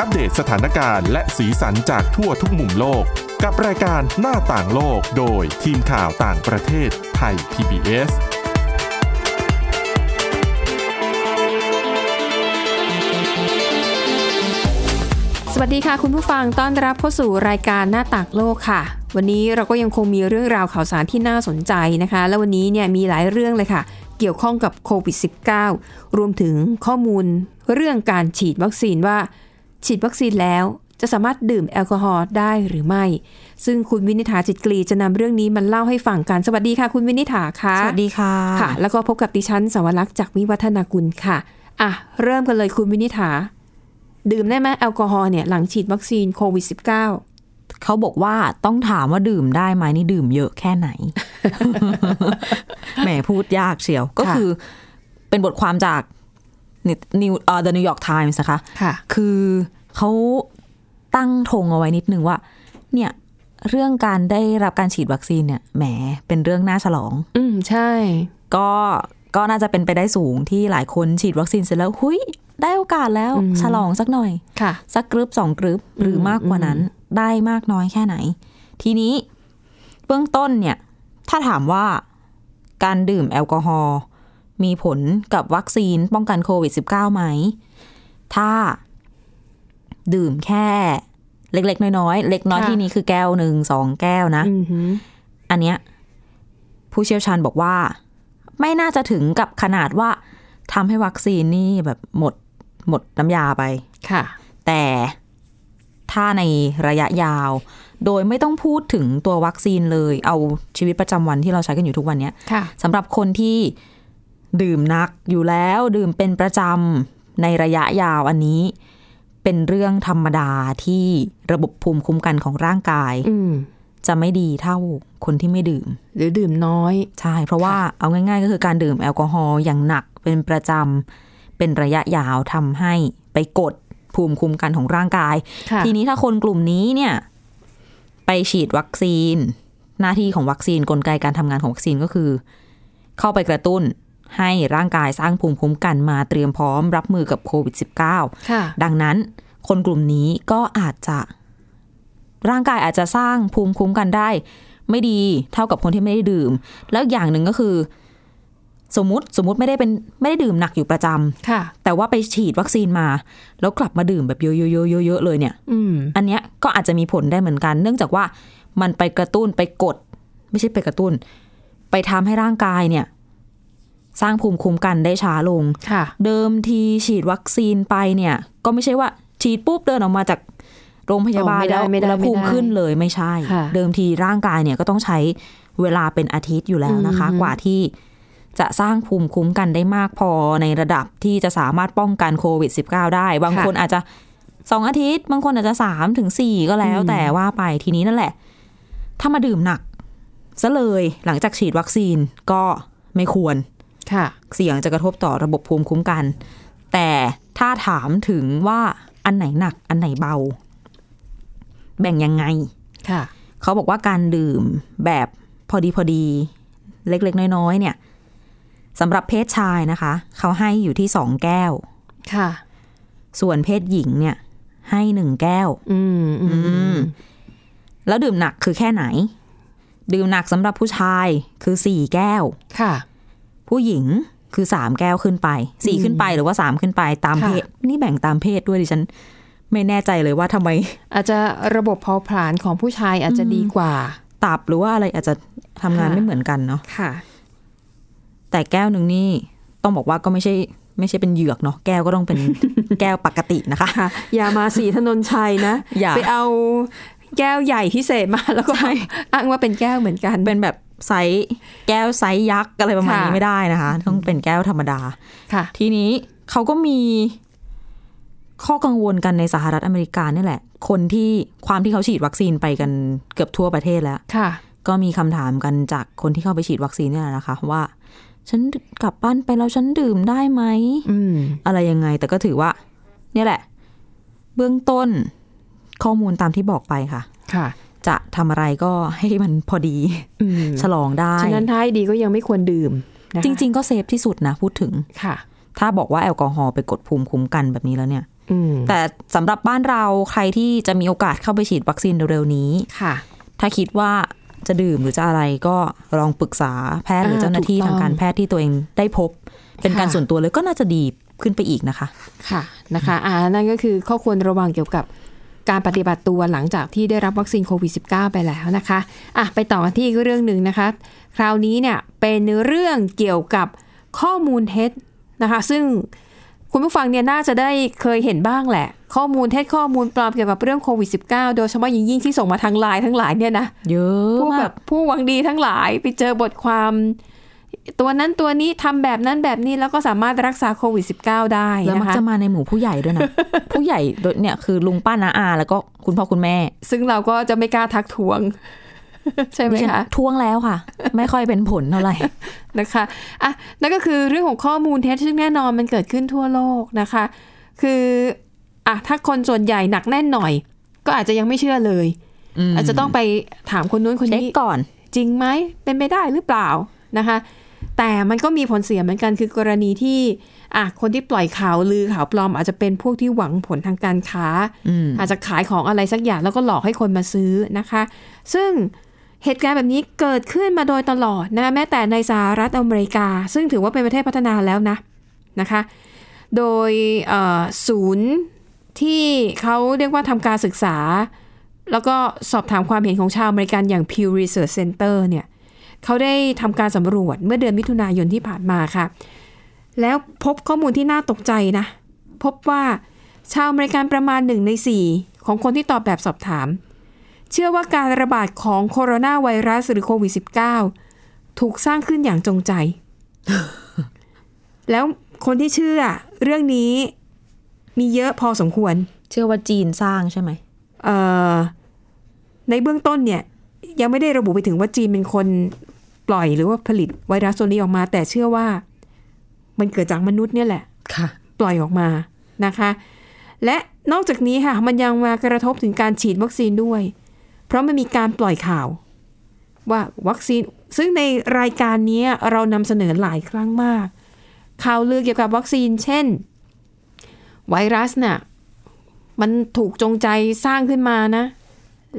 อัปเดตสถานการณ์และสีสันจากทั่วทุกมุมโลก กับรายการหน้าต่างโลกโดยทีมข่าวต่างประเทศไทย PBS สวัสดีค่ะคุณผู้ฟังต้อนรับเข้าสู่รายการหน้าต่างโลกค่ะ วันนี้เราก็ยังคงมีเรื่องราวข่าวสารที่น่าสนใจนะคะ และวันนี้เนี่ยมีหลายเรื่องเลยค่ะ เกี่ยวข้องกับโควิด -19 รวมถึงข้อมูลเรื่องการฉีดวัคซีนว่า ฉีดวัคซีนแล้วจะสามารถดื่มแอลกอฮอล์ได้หรือไม่ ซึ่งคุณวินิษฐาจิตกรีจะนำเรื่องนี้มาเล่าให้ฟังกัน สวัสดีค่ะ คุณวินิษฐาค่ะ สวัสดีค่ะ ค่ะ แล้วก็พบกับดิฉันสวรักษ์จากวิวัฒนากุลค่ะ อะ เริ่มกันเลยคุณวินิษฐา ดื่มได้ไหมแอลกอฮอล์เนี่ยหลังฉีดวัคซีนโควิด -19 เขาบอกว่าต้องถามว่าดื่มได้ไหมนี่ดื่มเยอะแค่ไหน แหมพูดยากเชียว ก็คือเป็นบทความจากนิวเอ่อ The New York Times นะคะค่ะคือ เขาตั้งธงเอาไว้นิดนึงว่า เนี่ย เรื่องการได้รับการฉีดวัคซีนเนี่ยแหมเป็นเรื่องน่าฉลอง อืมใช่ ก็ก็น่าจะเป็นไปได้สูงที่หลายคนฉีดวัคซีนเสร็จแล้วหุยได้โอกาสแล้วอืมฉลองสักหน่อยค่ะ สักกรึบสองกรึบหรือมากกว่านั้นได้มากน้อยแค่ไหน ทีนี้เบื้องต้นเนี่ย ถ้าถามว่าการดื่มแอลกอฮอล์มีผลกับวัคซีนป้องกันโควิด -19 ไหม ถ้า ดื่มแค่เล็ก ๆ น้อยๆเล็กน้อยค่ะที่นี้คือแก้วหนึ่งสองแก้วนะอือหืออันเนี้ยผู้เชี่ยวชาญบอกว่า ไม่น่าจะถึงกับขนาดว่าทำให้วัคซีนนี่แบบหมดหมดน้ำยาไปค่ะ แต่ถ้าในระยะยาว โดยไม่ต้องพูดถึงตัววัคซีนเลย เอาชีวิตประจำวันที่เราใช้กันอยู่ทุกวันเนี้ยค่ะสำหรับคนที่ดื่มนักอยู่แล้ว ดื่มเป็นประจำในระยะยาวอันนี้ เป็นเรื่องธรรมดาที่ระบบภูมิคุ้มกันของร่างกายอืมจะไม่ดีเท่าคนที่ไม่ดื่ม หรือดื่มน้อยใช่ เพราะว่าเอาง่าย ๆ ก็คือการดื่มแอลกอฮอล์อย่างหนักเป็นประจำเป็นระยะยาวทำให้ไปกดภูมิคุ้มกันของร่างกายค่ะทีนี้ถ้าคนกลุ่มนี้เนี่ย ไปฉีดวัคซีน หน้าที่ของวัคซีนกลไกการทำงานของวัคซีนก็คือ เข้าไปกระตุ้น ให้ร่างกายสร้างภูมิคุ้มกันมาเตรียมพร้อมรับมือกับโควิด -19 ค่ะดังนั้นคนกลุ่มนี้ก็อาจจะ ร่างกายอาจจะสร้างภูมิคุ้มกันได้ ไม่ดีเท่ากับคนที่ไม่ได้ดื่ม แล้วอย่างหนึ่งก็คือ สมมติสมมติไม่ได้เป็นไม่ได้ดื่มหนักอยู่ประจำค่ะ แต่ว่าไปฉีดวัคซีนมา แล้วกลับมาดื่มแบบเยอะๆๆๆเลยเนี่ยอืมอันเนี้ยก็อาจจะมีผลได้เหมือนกัน เนื่องจากว่ามันไปกระตุ้นไปกด ไม่ใช่ไปกระตุ้น ไปทำให้ร่างกายเนี่ย สร้างภูมิคุ้มกันได้ช้าลงค่ะเดิมทีฉีดวัคซีนไปเนี่ย ก็ไม่ใช่ว่าฉีดปุ๊บเดินออกมาจากโรงพยาบาลโอ้ไม่ได้แล้วไม่ได้แล้วภูมิไม่ได้ขึ้นเลยไม่ใช่ค่ะเดิมทีร่างกายเนี่ยก็ต้องใช้เวลาเป็นอาทิตย์อยู่แล้วนะคะอืมกว่าที่จะสร้างภูมิคุ้มกันได้มากพอในระดับที่จะสามารถป้องกันโควิด -19 ได้ บางคนอาจจะสองอาทิตย์ บางคนอาจจะสามถึงสี่ก็แล้ว แต่ว่าไปทีนี้นั่นแหละ ถ้ามาดื่มหนักซะเลยหลังจากฉีดวัคซีนก็ไม่ควรค่ะ เสี่ยงจะกระทบต่อระบบภูมิคุ้มกัน แต่ถ้าถามถึงว่าอันไหนหนักอันไหนเบา แบ่งยังไงค่ะ เขาบอกว่าการดื่มแบบพอดีพอดี เล็กๆ น้อยๆเนี่ยสำหรับเพศชายนะคะ เขาให้อยู่ที่สองแก้ว ค่ะ ส่วนเพศหญิงเนี่ย ให้หนึ่งแก้ว อืมอืมอืมแล้วดื่มหนักคือแค่ไหน ดื่มหนักสำหรับผู้ชายคือสี่แก้ว ค่ะ ผู้หญิงคือสามแก้วขึ้นไปสี่ขึ้นไปหรือว่าสามขึ้นไปตามค่ะเพศนี่แบ่งตามเพศด้วยดิฉัน ไม่แน่ใจเลยว่าทำไม อาจจะระบบเผาผลาญของผู้ชายอาจจะดีกว่า ตับหรือว่าอะไรอาจจะทำงานค่ะไม่เหมือนกันเนาะค่ะ แต่แก้วหนึ่งนี่ต้องบอกว่าก็ไม่ใช่ ไม่ใช่เป็นเหยือกเนาะแก้วก็ต้องเป็นแก้วปกตินะคะค่ะอย่ามาสีถนนชัยนะอย่าไปเอาแก้วใหญ่พิเศษมาแล้วก็อ้างว่าเป็นแก้วเหมือนกันเป็นแบบ ไซส์แก้วไซส์ยักษ์อะไรประมาณนี้ค่ะไม่ได้นะคะ ต้องเป็นแก้วธรรมดาค่ะ ทีนี้เขาก็มีข้อกังวลกันในสหรัฐอเมริกานี่แหละ คนที่ความที่เขาฉีดวัคซีนไปกันเกือบทั่วประเทศแล้วค่ะ ก็มีคำถามกันจากคนที่เข้าไปฉีดวัคซีนเนี่ยแหละนะคะ ว่า ฉันกลับบ้านไปแล้วฉันดื่มได้ไหมอืมอะไรยังไง แต่ก็ถือว่า เนี่ยแหละ เบื้องต้นข้อมูลตามที่บอกไปค่ะ ค่ะ จะทำอะไรก็ให้มันพอดีอืมฉลองได้ฉะนั้นท้ายดีก็ยังไม่ควรดื่มนะคะจริง ๆ ก็เซฟที่สุดนะพูดถึงค่ะ ถ้าบอกว่าแอลกอฮอล์ไปกดภูมิคุ้มกันแบบนี้แล้วเนี่ยอืมแต่สำหรับบ้านเราใครที่จะมีโอกาสเข้าไปฉีดวัคซีนเร็วๆนี้ค่ะ ถ้าคิดว่าจะดื่มหรือจะอะไรก็ลองปรึกษาแพทย์หรืออ่าเจ้าหน้าที่ถูกต้ทาองงการแพทย์ที่ตัวเองได้พบ เป็นการค่ะส่วนตัวเลยก็น่าจะดีขึ้นไปอีกนะคะ ค่ะนะคะ อ่านั่นก็คือข้อควรระวังเกี่ยวกับ การปฏิบัติตัวหลังจากที่ได้รับวัคซีนโควิด -19 ไปแล้วนะคะอะไปต่อกันที่อีกเรื่องหนึ่งนะคะ คราวนี้เนี่ยเป็นเรื่องเกี่ยวกับข้อมูลเท็จนะคะ ซึ่งคุณผู้ฟังเนี่ยน่าจะได้เคยเห็นบ้างแหละ ข้อมูลเท็จข้อมูลปลอมเกี่ยวกับเรื่องโควิด -19 โดยเฉพาะยิ่งๆที่ส่งมาทางไลน์ทั้งหลายเนี่ยนะเยอะผู้แบมากบผู้หวังดีทั้งหลายไปเจอบทความ ตัวนั้นตัวนี้ทำแบบนั้นแบบนี้แล้วก็สามารถรักษาโควิด -19 ได้แล้วมันะกคะจะมาในหมู่ผู้ใหญ่ด้วยนะ ผู้ใหญ่โดยเนี่ยคือลุงป้านาอา แล้วก็คุณพ่อคุณแม่ ซึ่งเราก็จะไม่กล้าทักท้วง ใช่ไหมดิฉันคะท้วงแล้วค่ะ ไม่ค่อยเป็นผลเท่าไหร่นะคะอะนั่นก็คือเรื่องของข้อมูลเท็จซึ่งแน่นอนมันเกิดขึ้นทั่วโลกนะคะ คืออะถ้าคนส่วนใหญ่หนักแน่นหน่อย ก็อาจจะยังไม่เชื่อเลยอาจจะต้องไปถามคนนู้นคนเช็คนี้ก่อน จริงไหมเป็นไปได้หรือเปล่านะคะ แต่มันก็มีผลเสียเหมือนกันคือกรณีที่อะคนที่ปล่อยข่าวลือข่าวปลอม อาจจะเป็นพวกที่หวังผลทางการค้าอืมอาจจะขายของอะไรสักอย่างแล้วก็หลอกให้คนมาซื้อนะคะ ซึ่งเหตุการณ์แบบนี้เกิดขึ้นมาโดยตลอดนะแม้แต่ในสหรัฐอเมริกา ซึ่งถือว่าเป็นประเทศพัฒนาแล้วนะนะคะ โดยเอ่อศูนย์ที่เขาเรียกว่าทำการศึกษา แล้วก็สอบถามความเห็นของชาวอเมริกันอย่าง Pew Research Center เนี่ย เขาได้ทำการสำรวจเมื่อเดือนมิถุนายนที่ผ่านมาค่ะ แล้วพบข้อมูลที่น่าตกใจนะ พบว่าชาวอเมริกันประมาณหนึ่งในสี่ของคนที่ตอบแบบสอบถาม เชื่อว่าการระบาดของโคโรนาไวรัสหรือโควิด -19 ถูกสร้างขึ้นอย่างจงใจ แล้วคนที่เชื่อเรื่องนี้มีเยอะพอสมควร เชื่อว่าจีนสร้างใช่ไหม เอ่อ ในเบื้องต้นเนี่ย ยังไม่ได้ระบุไปถึงว่าจีนเป็นคนปล่อยหรือว่าผลิตไวรัสตัวนี้ออกมา แต่เชื่อว่า มันเกิดจากมนุษย์เนี่ยแหละค่ะ ปล่อยออกมานะคะ และนอกจากนี้ค่ะ มันยังมากระทบถึงการฉีดวัคซีนด้วย เพราะมันมีการปล่อยข่าว ว่าวัคซีน ซึ่งในรายการนี้เรานำเสนอหลายครั้งมาก ข่าวลือเกี่ยวกับวัคซีน เช่น ไวรัสน่ะมันถูกจงใจสร้างขึ้นมานะ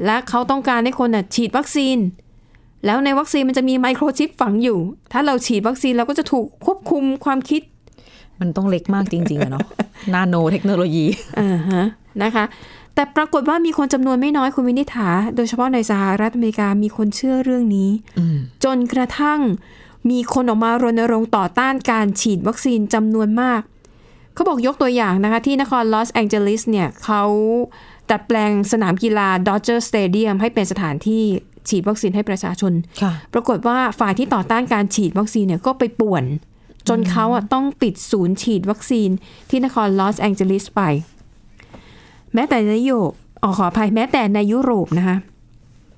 และเขาต้องการให้คนน่ะฉีดวัคซีน แล้วในวัคซีนมันจะมีไมโครชิปฝังอยู่ ถ้าเราฉีดวัคซีนเราก็จะถูกควบคุมความคิด มันต้องเล็กมากจริงๆอะเนาะนาโนเทคโนโลยีอ่าฮะนะคะแต่ปรากฏว่ามีคนจำนวนไม่น้อยคุณวินิษฐา โดยเฉพาะในสหรัฐอเมริกามีคนเชื่อเรื่องนี้ จนกระทั่งมีคนออกมารณรงค์ต่อต้านการฉีดวัคซีนจำนวนมาก เขาบอกยกตัวอย่างนะคะ ที่นครลอสแองเจลิสเนี่ยเขา ดัดแปลงสนามกีฬา Dodger Stadium ให้เป็นสถานที่ฉีดวัคซีนให้ประชาชนค่ะปรากฏว่าฝ่ายที่ต่อต้านการฉีดวัคซีนเนี่ยก็ไปป่วน จนเขาอะต้องปิดศูนย์ฉีดวัคซีนที่นครลอสแองเจลิสไป แม้แต่ในยุโรปออขออภัยแม้แต่ในยุโรปนะคะ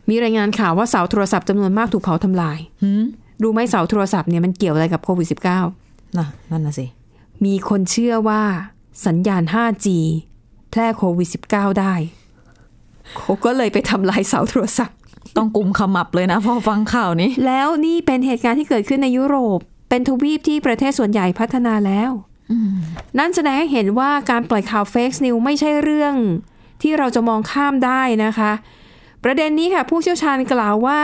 มีรายงานข่าวว่าเสาโทรศัพท์จำนวนมากถูกเผาทำลายหืมรู้ไหมเสาโทรศัพท์เนี่ยมันเกี่ยวอะไรกับโควิด -19 น่ะนั่นน่ะสิ มีคนเชื่อว่าสัญญาณ 5G แพร่โควิด -19 ได้เขาก็เลยไปทำลายเสาโทรศัพท์ ต้องกุมขมับเลยนะพอฟังข่าวนี้ แล้วนี่เป็นเหตุการณ์ที่เกิดขึ้นในยุโรป เป็นทวีปที่ประเทศส่วนใหญ่พัฒนาแล้วนั่นแสดงให้เห็นว่าการปล่อยข่าวเฟกซ์นิวไม่ใช่เรื่องที่เราจะมองข้ามได้นะคะ ประเด็นนี้ค่ะ ผู้เชี่ยวชาญกล่าวว่า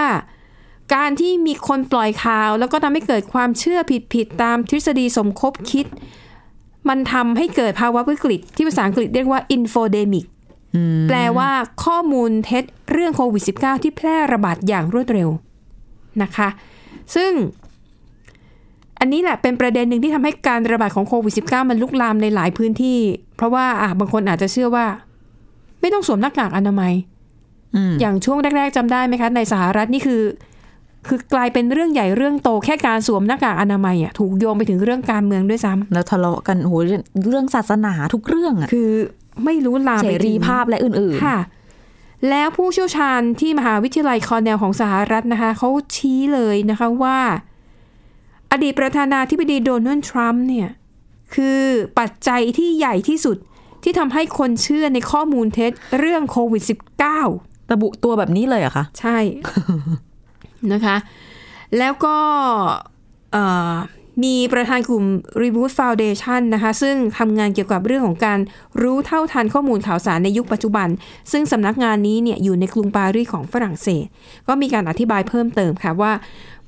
การที่มีคนปล่อยข่าว แล้วก็ทำให้เกิดความเชื่อผิดๆตามทฤษฎีสมคบคิด มันทำให้เกิดภาวะวิกฤต ที่ภาษาอังกฤษเรียกว่า infodemic แปลว่าข้อมูลเท็จเรื่องโควิด -19 ที่แพร่ระบาดอย่างรวดเร็วนะคะ ซึ่ง อันนี้แหละเป็นประเด็นหนึ่งที่ทำให้การระบาดของโควิด -19 มันลุกลามในหลายพื้นที่ เพราะว่าอะบางคนอาจจะเชื่อว่า ไม่ต้องสวมหน้ากากอนามัยอืมอย่างช่วงแรก ๆจำได้ไหมคะ ในสหรัฐนี่คือ คือกลายเป็นเรื่องใหญ่เรื่องโตแค่การสวมหน้ากากอนามัยอะถูกโยงไปถึงเรื่องการเมืองด้วยซ้ำแล้วทะเลาะกันโหเรื่องศาสนาทุกเรื่องอะคือไม่รู้ลามเสไปถึงรีภาพและอื่นค่ะ แล้วผู้เชี่ยวชาญที่มหาวิทยาลัยคอร์เนลของสหรัฐนะคะเขาชี้เลยนะคะว่า อดีตประธานาธิบดีโดนัลด์ทรัมป์เนี่ยคือปัจจัยที่ใหญ่ที่สุดที่ทำให้คนเชื่อในข้อมูลเท็จเรื่องโควิด -19 ๆระบุตัวแบบนี้เลยเหรอะคะ ใช่ นะคะ แล้วก็มีประธานกลุ่ม Reboot Foundation นะคะ ซึ่งทำงานเกี่ยวกับเรื่องของการรู้เท่าทันข้อมูลข่าวสารในยุคปัจจุบัน ซึ่งสำนักงานนี้เนี่ยอยู่ในกรุงปารีสของฝรั่งเศส ก็มีการอธิบายเพิ่มเติมค่ะว่า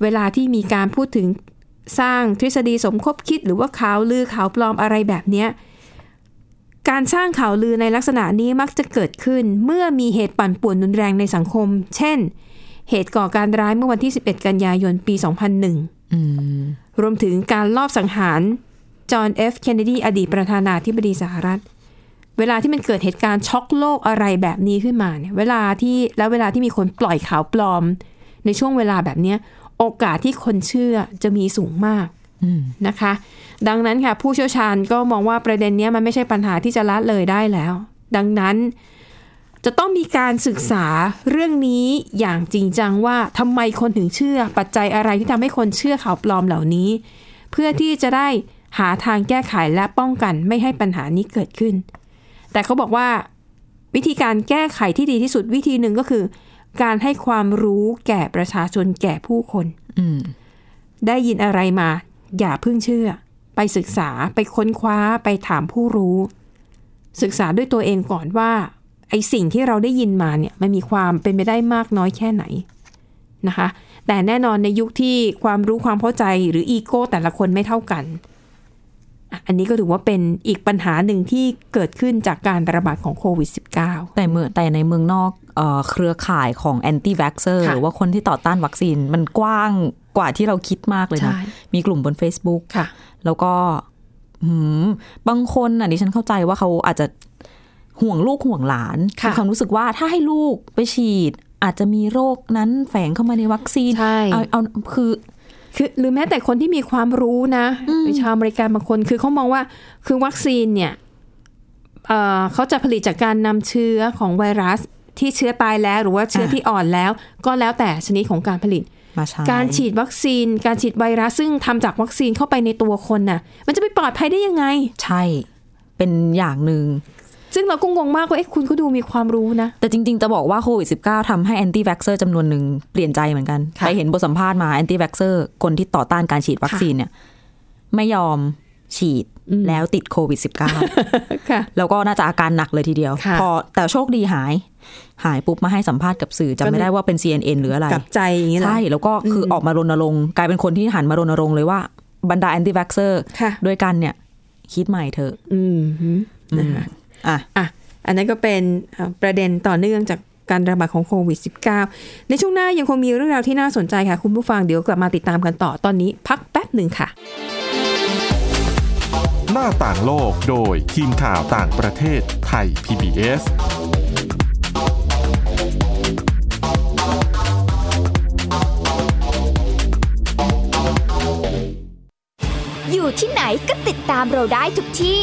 เวลาที่มีการพูดถึงสร้างทฤษฎีสมคบคิด หรือว่าข่าวลือข่าวปลอมอะไรแบบเนี้ยการสร้างข่าวลือในลักษณะนี้มักจะเกิดขึ้นเมื่อมีเหตุปั่นป่วนรุนแรงในสังคม เช่น เหตุก่อการร้ายเมื่อวันที่ 11 กันยายนปี 2001อืมรวมถึงการลอบสังหาร จอห์นเอฟเคนเนดีอดีตประธานาธิบดีสหรัฐ เวลาที่มันเกิดเหตุการณ์ช็อกโลกอะไรแบบนี้ขึ้นมาเนี่ย เวลาที่แล้วเวลาที่มีคนปล่อยข่าวปลอม ในช่วงเวลาแบบเนี้ยโอกาสที่คนเชื่อจะมีสูงมากอืมนะคะ ดังนั้นค่ะผู้เชี่ยวชาญก็มองว่าประเด็นเนี้ยมันไม่ใช่ปัญหาที่จะละเลยได้แล้ว ดังนั้น จะต้องมีการศึกษาเรื่องนี้อย่างจริงจังว่าทำไมคนถึงเชื่อ ปัจจัยอะไรที่ทำให้คนเชื่อข่าวปลอมเหล่านี้ เพื่อที่จะได้หาทางแก้ไขและป้องกันไม่ให้ปัญหานี้เกิดขึ้น แต่เขาบอกว่าวิธีการแก้ไขที่ดีที่สุดวิธีหนึ่งก็คือ การให้ความรู้แก่ประชาชนแก่ผู้คนอืมได้ยินอะไรมา อย่าเพิ่งเชื่อ ไปศึกษาไปค้นคว้าไปถามผู้รู้ ศึกษาด้วยตัวเองก่อนว่า ไอสิ่งที่เราได้ยินมาเนี่ยมันมีความเป็นไปได้มากน้อยแค่ไหนนะคะ แต่แน่นอนในยุคที่ความรู้ความเข้าใจหรืออีโก้แต่ละคนไม่เท่ากันอะอันนี้ก็ถือว่าเป็นอีกปัญหาหนึ่งที่เกิดขึ้นจากการระบาดของโควิด -19 แต่เมื่อแต่ในเมืองนอกเอ่อเครือข่ายของแอนตี้ a x เซอร์ค่ะหรือว่าคนที่ต่อต้านวัคซีนมันกว้างกว่าที่เราคิดมากเลยนะใช่มีกลุ่มบน Facebook ค่ะ แล้วก็หืมบางคนอะดิฉันเข้าใจว่าเขาอาจจะ ห่วงลูกห่วงหลานค่ะมีความรู้สึกว่าถ้าให้ลูกไปฉีด อาจจะมีโรคนั้นแฝงเข้ามาในวัคซีนใช่เอาเอาคือคือหรือแม้แต่คนที่มีความรู้นะชาวอเมริกันบางคนคือเขามองว่าคือวัคซีนเนี่ยเอ่อเขาจะผลิตจากการนำเชื้อของไวรัสที่เชื้อตายแล้วหรือว่าเชื้ออะที่อ่อนแล้ว ก็แล้วแต่ชนิดของการผลิตมาใช้การฉีดวัคซีน การฉีดไวรัสซึ่งทำจากวัคซีนเข้าไปในตัวคนน่ะ มันจะไปปลอดภัยได้ยังไง ใช่ เป็นอย่างหนึ่ง ซึ่งเราก็งงมากว่าเอ๊ะคุณก็ดูมีความรู้นะ แต่จริง ๆ จะบอกว่าโควิด -19 ทำให้ anti-vaxxer จำนวนหนึ่งเปลี่ยนใจเหมือนกันค่ะไปเห็นบทสัมภาษณ์มาแอนตี้ a x เซอร์คนที่ต่อต้านการฉีดวัคซีนเนี่ย ไม่ยอมฉีดแล้วติดโควิด -19 ค่ะ แล้วก็น่าจะอาการหนักเลยทีเดียวค่ะพอแต่โชคดีหาย หายปุ๊บมาให้สัมภาษณ์กับสื่อก็เลไม่ได้ว่าเป็น CNN หรืออะไรกลับใจอย่างนี้เหรอใช่แล้วก็คือออกมารณรงค์กลายเป็นคนที่หันมารณรงค์เลยว่าบรรดาแอนตี้ a x เซอร์ค่ะด้วยกันเนี่ย คิดใหม่เถอะอืมฮึนะคะ อะอะอันนั้นก็เป็นเอ่อประเด็นต่อเนื่องจากการระบาดของโควิด -19 ในช่วงหน้ายังคงมีเรื่องราวที่น่าสนใจค่ะ คุณผู้ฟังเดี๋ยวกลับมาติดตามกันต่อตอนนี้พักแป๊บหนึ่งค่ะ หน้าต่างโลกโดยทีมข่าวต่างประเทศไทย PBS อยู่ที่ไหนก็ติดตามเราได้ทุกที่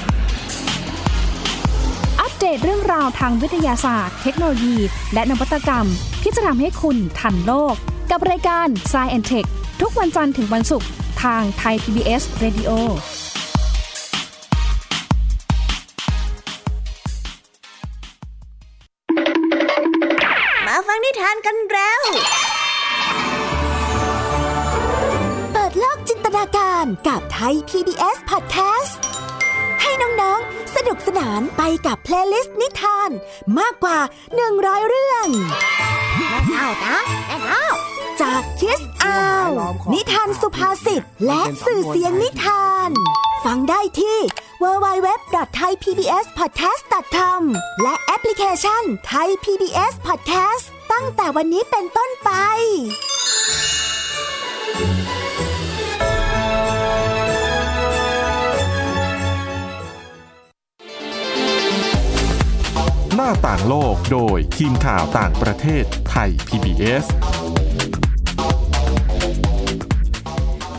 ัปเด ตเรื่องราวทางวิทยาศาสตร์ เทคโนโลยี และนวัตกรรม ที่จะทำให้คุณทันโลก กับรายการ s c i e n t e c h ทุกวันจันทร์ถึงวันศุกร์ทางไทยอสเรดิโอมาฟังนิทานกันแล้ว เปิดโลกจินตนาการกับไทย PBS Podcast นุกสนานไปกับเพลย์ลิสต์นิทานมากกว่า 100 เรื่องแม่เฒ่านะแม่เฒ่าจาก Kids Hour นิทานสุภาษิตและสื่อเสียงนิทาน ฟังได้ที่ www.thaipbspodcast.com และแอปพลิเคชัน Thai PBS Podcast ตั้งแต่วันนี้เป็นต้นไป ต่างโลก โดยทีมข่าวต่างประเทศไทย PBS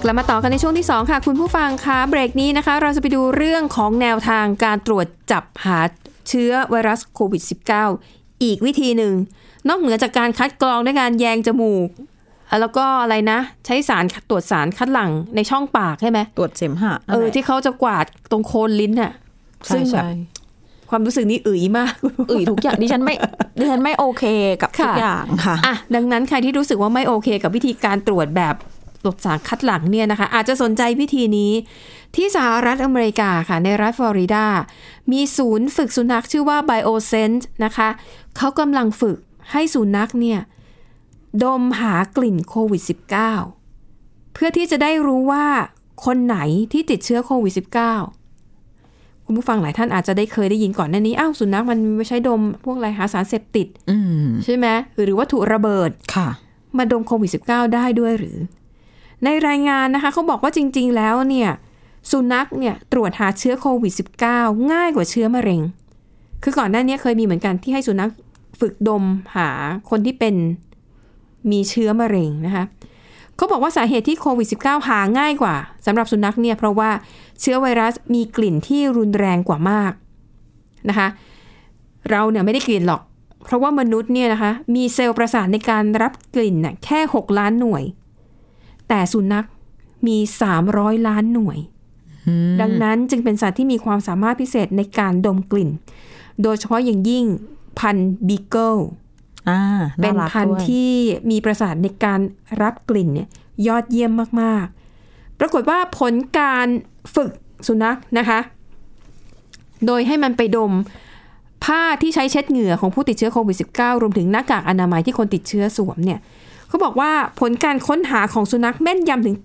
กลับมาต่อกันในช่วงที่ 2 ค่ะ คุณผู้ฟังคะเบรกนี้นะคะ เราจะไปดูเรื่องของแนวทางการตรวจจับหาเชื้อไวรัสโควิด -19 อีกวิธีหนึ่ง นอกเหนือจากการคัดกรองด้วยการแยงจมูก แล้วก็อะไรนะ ใช้สารตรวจสารคัดหลั่งในช่องปากใช่ไหมตรวจเสมหะเออที่เขาจะกวาดตรงโคนลิ้นน่ะใช่ซึ่งแบบใช่ ความรู้สึกนี้อึ๋ยมากอื่ยทุกอย่างดิฉันไม่ดิฉันไม่โอเคกับทุกค่ะอย่างค่ะอะดังนั้นใครที่รู้สึกว่าไม่โอเค กับวิธีการตรวจแบบตรวจสารคัดหลังเนี่ยนะคะ อาจจะสนใจวิธีนี้ ที่สหรัฐอเมริกาค่ะ ในรัฐฟลอริดา มีศูนย์ฝึกสุนัขชื่อว่า BioSense นะคะเขากำลังฝึกให้สุนัขเนี่ย ดมหากลิ่นโควิด -19 เพื่อที่จะได้รู้ว่าคนไหนที่ติดเชื้อโควิด -19 คุณผู้ฟังหลายท่านอาจจะได้เคยได้ยินก่อนหน้านี้อ้าวสุนัขมันไม่ใช้ดมพวกอะไรหาสารเสพติดอืมใช่ไหมหรือวัตถุระเบิดค่ะ มาดมโควิด -19 ได้ด้วยหรือ ในรายงานนะคะเขาบอกว่าจริง ๆ แล้วเนี่ย สุนัขเนี่ยตรวจหาเชื้อโควิด -19 ง่ายกว่าเชื้อมะเร็ง คือก่อนหน้านี้เคยมีเหมือนกันที่ให้สุนัขฝึกดมหาคนที่เป็นมีเชื้อมะเร็งนะคะ เขาบอกว่าสาเหตุที่โควิด -19 หาง่ายกว่าสำหรับสุนัขเนี่ยเพราะว่าเชื้อไวรัสมีกลิ่นที่รุนแรงกว่ามากนะคะ เราเนี่ยไม่ได้กลิ่นหรอก เพราะว่ามนุษย์เนี่ยนะคะ มีเซลล์ประสาทในการรับกลิ่นน่ะแค่ 6 ล้านหน่วย แต่สุนัขมี 300 ล้านหน่วย ดังนั้นจึงเป็นสัตว์ที่มีความสามารถพิเศษในการดมกลิ่น โดยเฉพาะอย่างยิ่งพันธุ์บีเกิลอ่า เป็นารักพันธุ์ด้วยที่มีประสาทในการรับกลิ่นเนี่ยยอดเยี่ยมมากๆ ปรากฏว่าผลการฝึกสุนัขนะคะ โดยให้มันไปดมผ้าที่ใช้เช็ดเหงื่อของผู้ติดเชื้อโควิด -19 รวมถึงหน้ากากอนามัยที่คนติดเชื้อสวมเนี่ยเขาบอกว่าผลการค้นหาของสุนัขแม่นยำถึง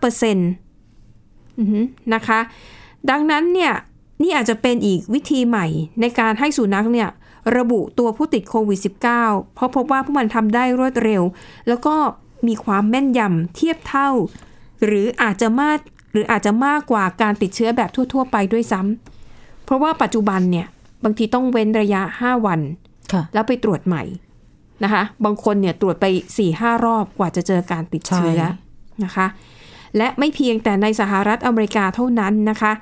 95%อือหือนะคะ ดังนั้นเนี่ยนี่อาจจะเป็นอีกวิธีใหม่ในการให้สุนัขเนี่ย ระบุตัวผู้ติดโควิด -19 เพราะพบว่าพวกมันทำได้รวดเร็ว แล้วก็มีความแม่นยำเทียบเท่า หรืออาจจะมากหรืออาจจะมากกว่าการติดเชื้อแบบทั่ว ๆ ไปด้วยซ้ำเพราะว่าปัจจุบันเนี่ยบางทีต้องเว้นระยะ 5 วันค่ะแล้วไปตรวจใหม่นะคะ บางคนเนี่ยตรวจไป4ี่ห้ารอบกว่าจะเจอการติดเชื้อใช่นะคะ และไม่เพียงแต่ในสหรัฐอเมริกาเท่านั้นนะคะ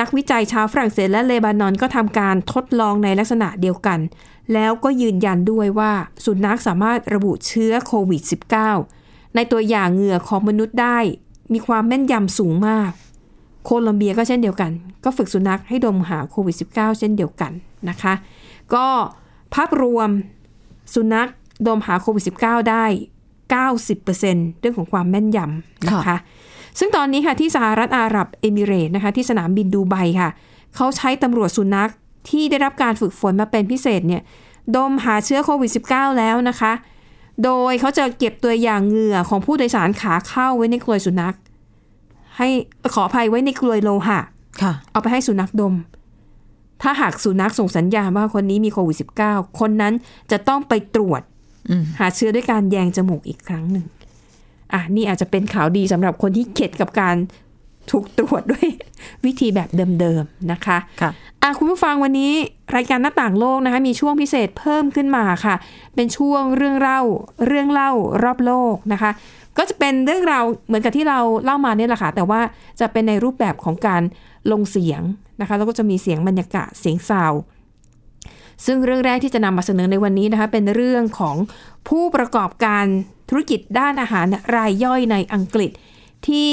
นักวิจัยชาวฝรั่งเศสและเลบานอนก็ทำการทดลองในลักษณะเดียวกัน แล้วก็ยืนยันด้วยว่าสุนัขสามารถระบุเชื้อโควิด -19 ในตัวอย่างเหงื่อของมนุษย์ได้ มีความแม่นยำสูงมาก โคลอมเบียก็เช่นเดียวกัน ก็ฝึกสุนัขให้ดมหาโควิด -19 เช่นเดียวกันนะคะ ก็ภาพรวมสุนัขดมหาโควิด -19 ได้ 90%เรื่องของความแม่นยำนะคะคะ ซึ่งตอนนี้ค่ะที่สหรัฐอาหรับเอมิเรตส์นะคะที่สนามบินดูไบค่ะ เขาใช้ตำรวจสุนัขที่ได้รับการฝึกฝนมาเป็นพิเศษเนี่ยดมหาเชื้อโควิด -19 แล้วนะคะ โดยเขาจะเก็บตัวอย่างเหงื่อของผู้โดยสารขาเข้าไว้ในกลวยสุนัข ให้ขออภัยไว้ในกลวยโลหะค่ะ เอาไปให้สุนัขดม ถ้าหากสุนัขส่งสัญญาณว่าคนนี้มีโควิด -19 คนนั้นจะต้องไปตรวจอืมหาเชื้อด้วยการแยงจมูกอีกครั้งหนึ่ง อะนี่อาจจะเป็นข่าวดีสำหรับคนที่เข็ดกับการถูกตรวจด้วยวิธีแบบเดิมๆนะคะค่ะอะคุณผู้ฟังวันนี้รายการหน้าต่างโลกนะคะมีช่วงพิเศษเพิ่มขึ้นมาค่ะ เป็นช่วงเรื่องเล่าเรื่องเล่ารอบโลกนะคะ ก็จะเป็นเรื่องราวเหมือนกับที่เราเล่ามาเนี่ยแหละค่ะแต่ว่าจะเป็นในรูปแบบของการลงเสียงนะคะ แล้วก็จะมีเสียงบรรยากาศเสียงซาวด์ ซึ่งเรื่องแรกที่จะนำมาเสนอในวันนี้นะคะเป็นเรื่องของผู้ประกอบการธุรกิจด้านอาหารรายย่อยในอังกฤษ ที่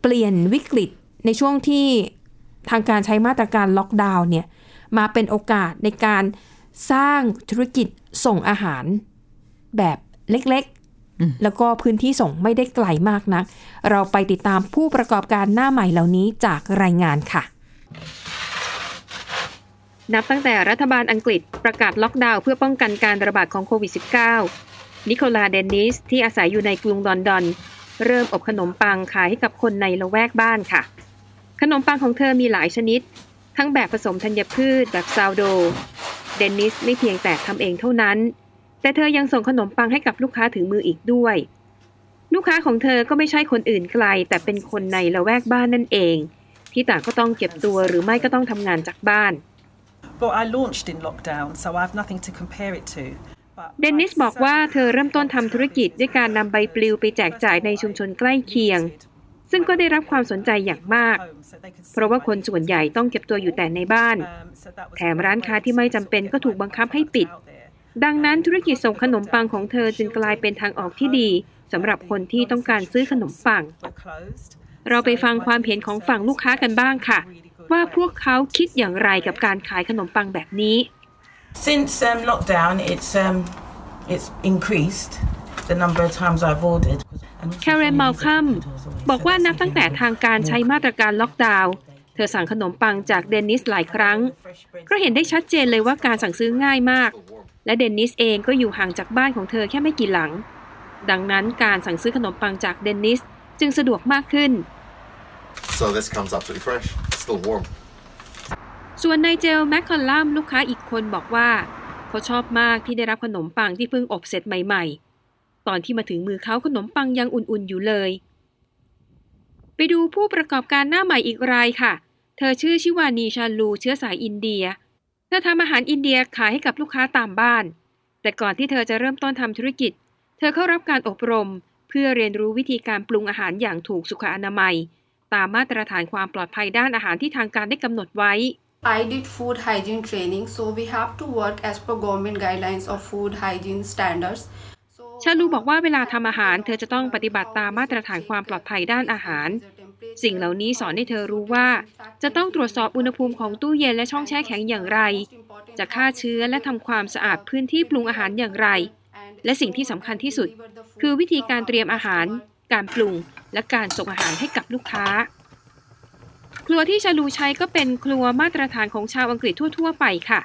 เปลี่ยนวิกฤตในช่วงที่ทางการใช้มาตรการล็อกดาวน์เนี่ยมาเป็นโอกาสในการสร้างธุรกิจส่งอาหารแบบเล็กๆ แล้วก็พื้นที่ส่งไม่ได้ไกลมากนัก เราไปติดตามผู้ประกอบการหน้าใหม่เหล่านี้จากรายงานค่ะ นับตั้งแต่รัฐบาลอังกฤษประกาศล็อกดาวน์เพื่อป้องกันการระบาดของโควิด -19 นิโคลาเดนนิสที่อาศัยอยู่ในกรุงลอนดอน เริ่มอบขนมปังขายให้กับคนในละแวกบ้านค่ะ ขนมปังของเธอมีหลายชนิด ทั้งแบบผสมธัญพืชแบบซาวโด เดนนิสไม่เพียงแต่ทำเองเท่านั้น แต่เธอยังส่งขนมปังให้กับลูกค้าถึงมืออีกด้วย ลูกค้าของเธอก็ไม่ใช่คนอื่นไกล แต่เป็นคนในละแวกบ้านนั่นเอง ที่ต่างก็ต้องเก็บตัวหรือไม่ก็ต้องทำงานจากบ้าน But I launched in lockdown, so I have nothing to compare it to. เดนนิสบอกว่าเธอเริ่มต้นทำธุรกิจด้วยการนำใบปลิวไปแจกจ่ายในชุมชนใกล้เคียง ซึ่งก็ได้รับความสนใจอย่างมาก เพราะว่าคนส่วนใหญ่ต้องเก็บตัวอยู่แต่ในบ้าน แถมร้านค้าที่ไม่จำเป็นก็ถูกบังคับให้ปิด ดังนั้นธุรกิจส่งขนมปังของเธอจึงกลายเป็นทางออกที่ดีสำหรับคนที่ต้องการซื้อขนมปัง เราไปฟังความเห็นของฝั่งลูกค้ากันบ้างค่ะ ว่าพวกเขาคิดอย่างไรกับการขายขนมปังแบบนี้ Since um, lockdown, it's um, it's increased the number of times I've ordered. แคเรนมาลคัมบอกว่านับตั้งแต่ทางการใช้มาตรการล็อกดาวน์เธอสั่งขนมปังจากเดนนิสหลายครั้ง ก็เห็นได้ชัดเจนเลยว่าการสั่งซื้อง่ายมาก และเดนนิสเองก็อยู่ห่างจากบ้านของเธอแค่ไม่กี่หลัง ดังนั้นการสั่งซื้อขนมปังจากเดนนิสจึงสะดวกมากขึ้น So this comes absolutely fresh, still warm. ส่วนนายเจลแมคคอลลัมลูกค้าอีกคนบอกว่าเขาชอบมากที่ได้รับขนมปังที่เพิ่งอบเสร็จใหม่ๆ ตอนที่มาถึงมือเขาขนมปังยังอุ่นๆอยู่เลย ไปดูผู้ประกอบการหน้าใหม่อีกรายค่ะ เธอชื่อชิวานีชาลูเชื้อสายอินเดีย เธอทำอาหารอินเดียขายให้กับลูกค้าตามบ้าน แต่ก่อนที่เธอจะเริ่มต้นทำธุรกิจ เธอเข้ารับการอบรม เพื่อเรียนรู้วิธีการปรุงอาหารอย่างถูกสุขอนามัย ตามมาตรฐานความปลอดภัยด้านอาหารที่ทางการได้กำหนดไว้ I did food hygiene training, so we have to work as per government guidelines of food hygiene standards. ชาลูบอกว่าเวลาทำอาหารเธอจะต้องปฏิบัติตามมาตรฐานความปลอดภัยด้านอาหาร สิ่งเหล่านี้สอนให้เธอรู้ว่า จะต้องตรวจสอบอุณหภูมิของตู้เย็นและช่องแช่แข็งอย่างไร จะฆ่าเชื้อและทำความสะอาดพื้นที่ปรุงอาหารอย่างไร และสิ่งที่สำคัญที่สุด คือวิธีการเตรียมอาหาร การปรุงและการส่งอาหารให้กับลูกค้า ครัวที่ชาลูใช้ก็เป็นครัวมาตรฐานของชาวอังกฤษทั่ว ๆ ไปค่ะ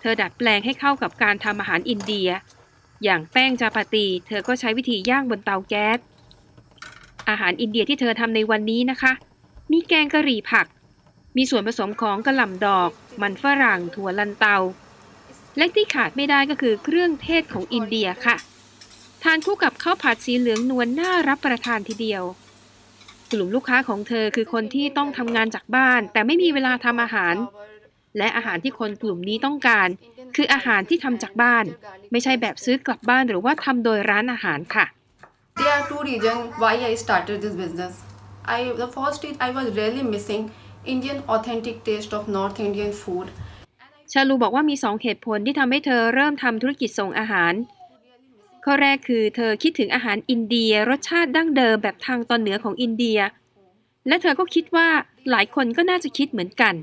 เธอดัดแปลงให้เข้ากับการทำอาหารอินเดีย อย่างแป้งจาปาตี เธอก็ใช้วิธีย่างบนเตาแก๊ส อาหารอินเดียที่เธอทำในวันนี้นะคะ มีแกงกะหรี่ผัก มีส่วนผสมของกระหล่ำดอก มันฝรั่ง ถั่วลันเตา และที่ขาดไม่ได้ก็คือเครื่องเทศของอินเดียค่ะ ทานคู่กับข้าวผัดสีเหลืองนวลน่ารับประทานทีเดียว กลุ่มลูกค้าของเธอคือคนที่ต้องทำงานจากบ้าน แต่ไม่มีเวลาทำอาหาร และอาหารที่คนกลุ่มนี้ต้องการ คืออาหารที่ทำจากบ้าน ไม่ใช่แบบซื้อกลับบ้านหรือว่าทำโดยร้านอาหารค่ะ There are two reasons why I started this business. I the first is I was really missing Indian authentic taste of North Indian food. ชาลูบอกว่ามีสองเหตุผลที่ทำให้เธอเริ่มทำธุรกิจส่งอาหาร ข้อแรกคือเธอคิดถึงอาหารอินเดียรสชาติดั้งเดิมแบบทางตอนเหนือของอินเดีย และเธอก็คิดว่าหลายคนก็น่าจะคิดเหมือนกัน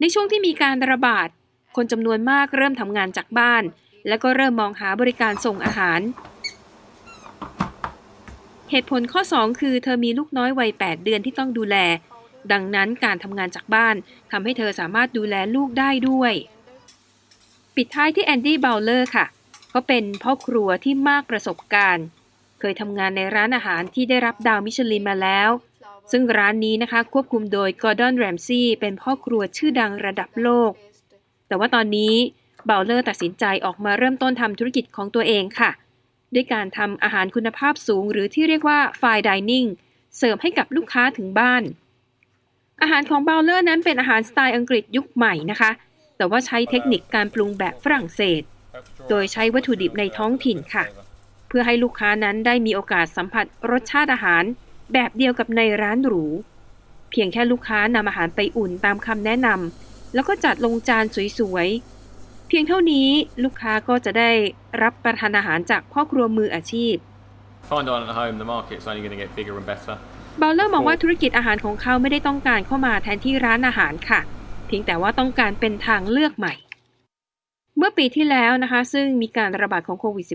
ในช่วงที่มีการระบาด คนจำนวนมากเริ่มทำงานจากบ้าน และก็เริ่มมองหาบริการส่งอาหาร เหตุผลข้อ 2 คือเธอมีลูกน้อยวัย 8 เดือนที่ต้องดูแล ดังนั้นการทำงานจากบ้านทำให้เธอสามารถดูแลลูกได้ด้วย ปิดท้ายที่แอนดี้เบลเลอร์ค่ะเขาเป็นพ่อครัวที่มากประสบการณ์ เคยทำงานในร้านอาหารที่ได้รับดาวมิชลินมาแล้ว ซึ่งร้านนี้นะคะควบคุมโดยกอร์ดอนแรมซี่เป็นพ่อครัวชื่อดังระดับโลก แต่ว่าตอนนี้เบลเลอร์ตัดสินใจออกมาเริ่มต้นทำธุรกิจของตัวเองค่ะ ด้วยการทำอาหารคุณภาพสูง หรือที่เรียกว่า fine dining เสิร์ฟให้กับลูกค้าถึงบ้าน อาหารของเบลเลอร์นั้นเป็นอาหารสไตล์อังกฤษยุคใหม่นะคะ แต่ว่าใช้เทคนิคการปรุงแบบฝรั่งเศส โดยใช้วัตถุดิบในท้องถิ่นค่ะ เพื่อให้ลูกค้านั้นได้มีโอกาสสัมผัสรสชาติอาหาร แบบเดียวกับในร้านหรู เพียงแค่ลูกค้านำอาหารไปอุ่นตามคำแนะนำแล้วก็จัดลงจานสวยๆ เพียงเท่านี้ลูกค้าก็จะได้รับประทานอาหารจากพ่อครัวมืออาชีพ Find on at home, the market's only going to get bigger and better. เบลเลอร์มองว่าธุรกิจอาหารของเขาไม่ได้ต้องการเข้ามาแทนที่ร้านอาหารค่ะ เพียงแต่ว่าต้องการเป็นทางเลือกใหม่ เมื่อปีที่แล้วนะคะ ซึ่งมีการระบาดของโควิด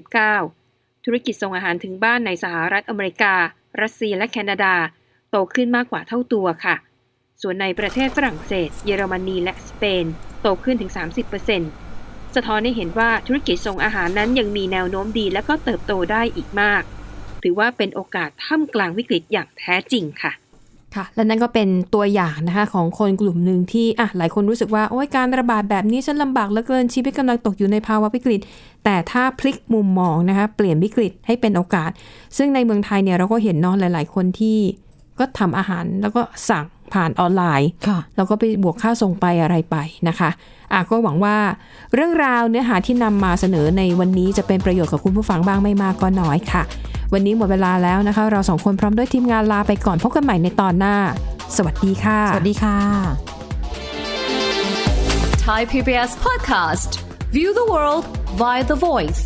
-19 ธุรกิจส่งอาหารถึงบ้านในสหรัฐอเมริกา รัสเซียและแคนาดา โตขึ้นมากกว่าเท่าตัวค่ะ ส่วนในประเทศฝรั่งเศส เยอรมนีและสเปน โตขึ้นถึง 30%สะท้อนให้เห็นว่าธุรกิจส่งอาหารนั้นยังมีแนวโน้มดีและก็เติบโตได้อีกมาก ถือว่าเป็นโอกาสท่ามกลางวิกฤตอย่างแท้จริงค่ะ ค่ะ และนั่นก็เป็นตัวอย่างนะคะของคนกลุ่มหนึ่งที่อะหลายคนรู้สึกว่าโอ้ยการระบาดแบบนี้ฉันลำบากเหลือเกินชีวิตกำลังตกอยู่ในภาวะวิกฤต แต่ถ้าพลิกมุมมองนะคะเปลี่ยนวิกฤตให้เป็นโอกาส ซึ่งในเมืองไทยเนี่ยเราก็เห็นเนาะหลาย ๆ คนที่ก็ทำอาหารแล้วก็สั่งผ่านออนไลน์ แล้วก็ไปบวกค่าส่งไปอะไรไปนะคะอะก็หวังว่าเรื่องราวเนื้อหาที่นำมาเสนอในวันนี้จะเป็นประโยชน์กับคุณผู้ฟังบ้างไม่มากก็น้อยค่ะ วันนี้หมดเวลาแล้วนะคะ เราสองคนพร้อมด้วยทีมงานลาไปก่อนพบกันใหม่ในตอนหน้า สวัสดีค่ะ สวัสดีค่ะ Thai PBS podcast. View the world via the voice.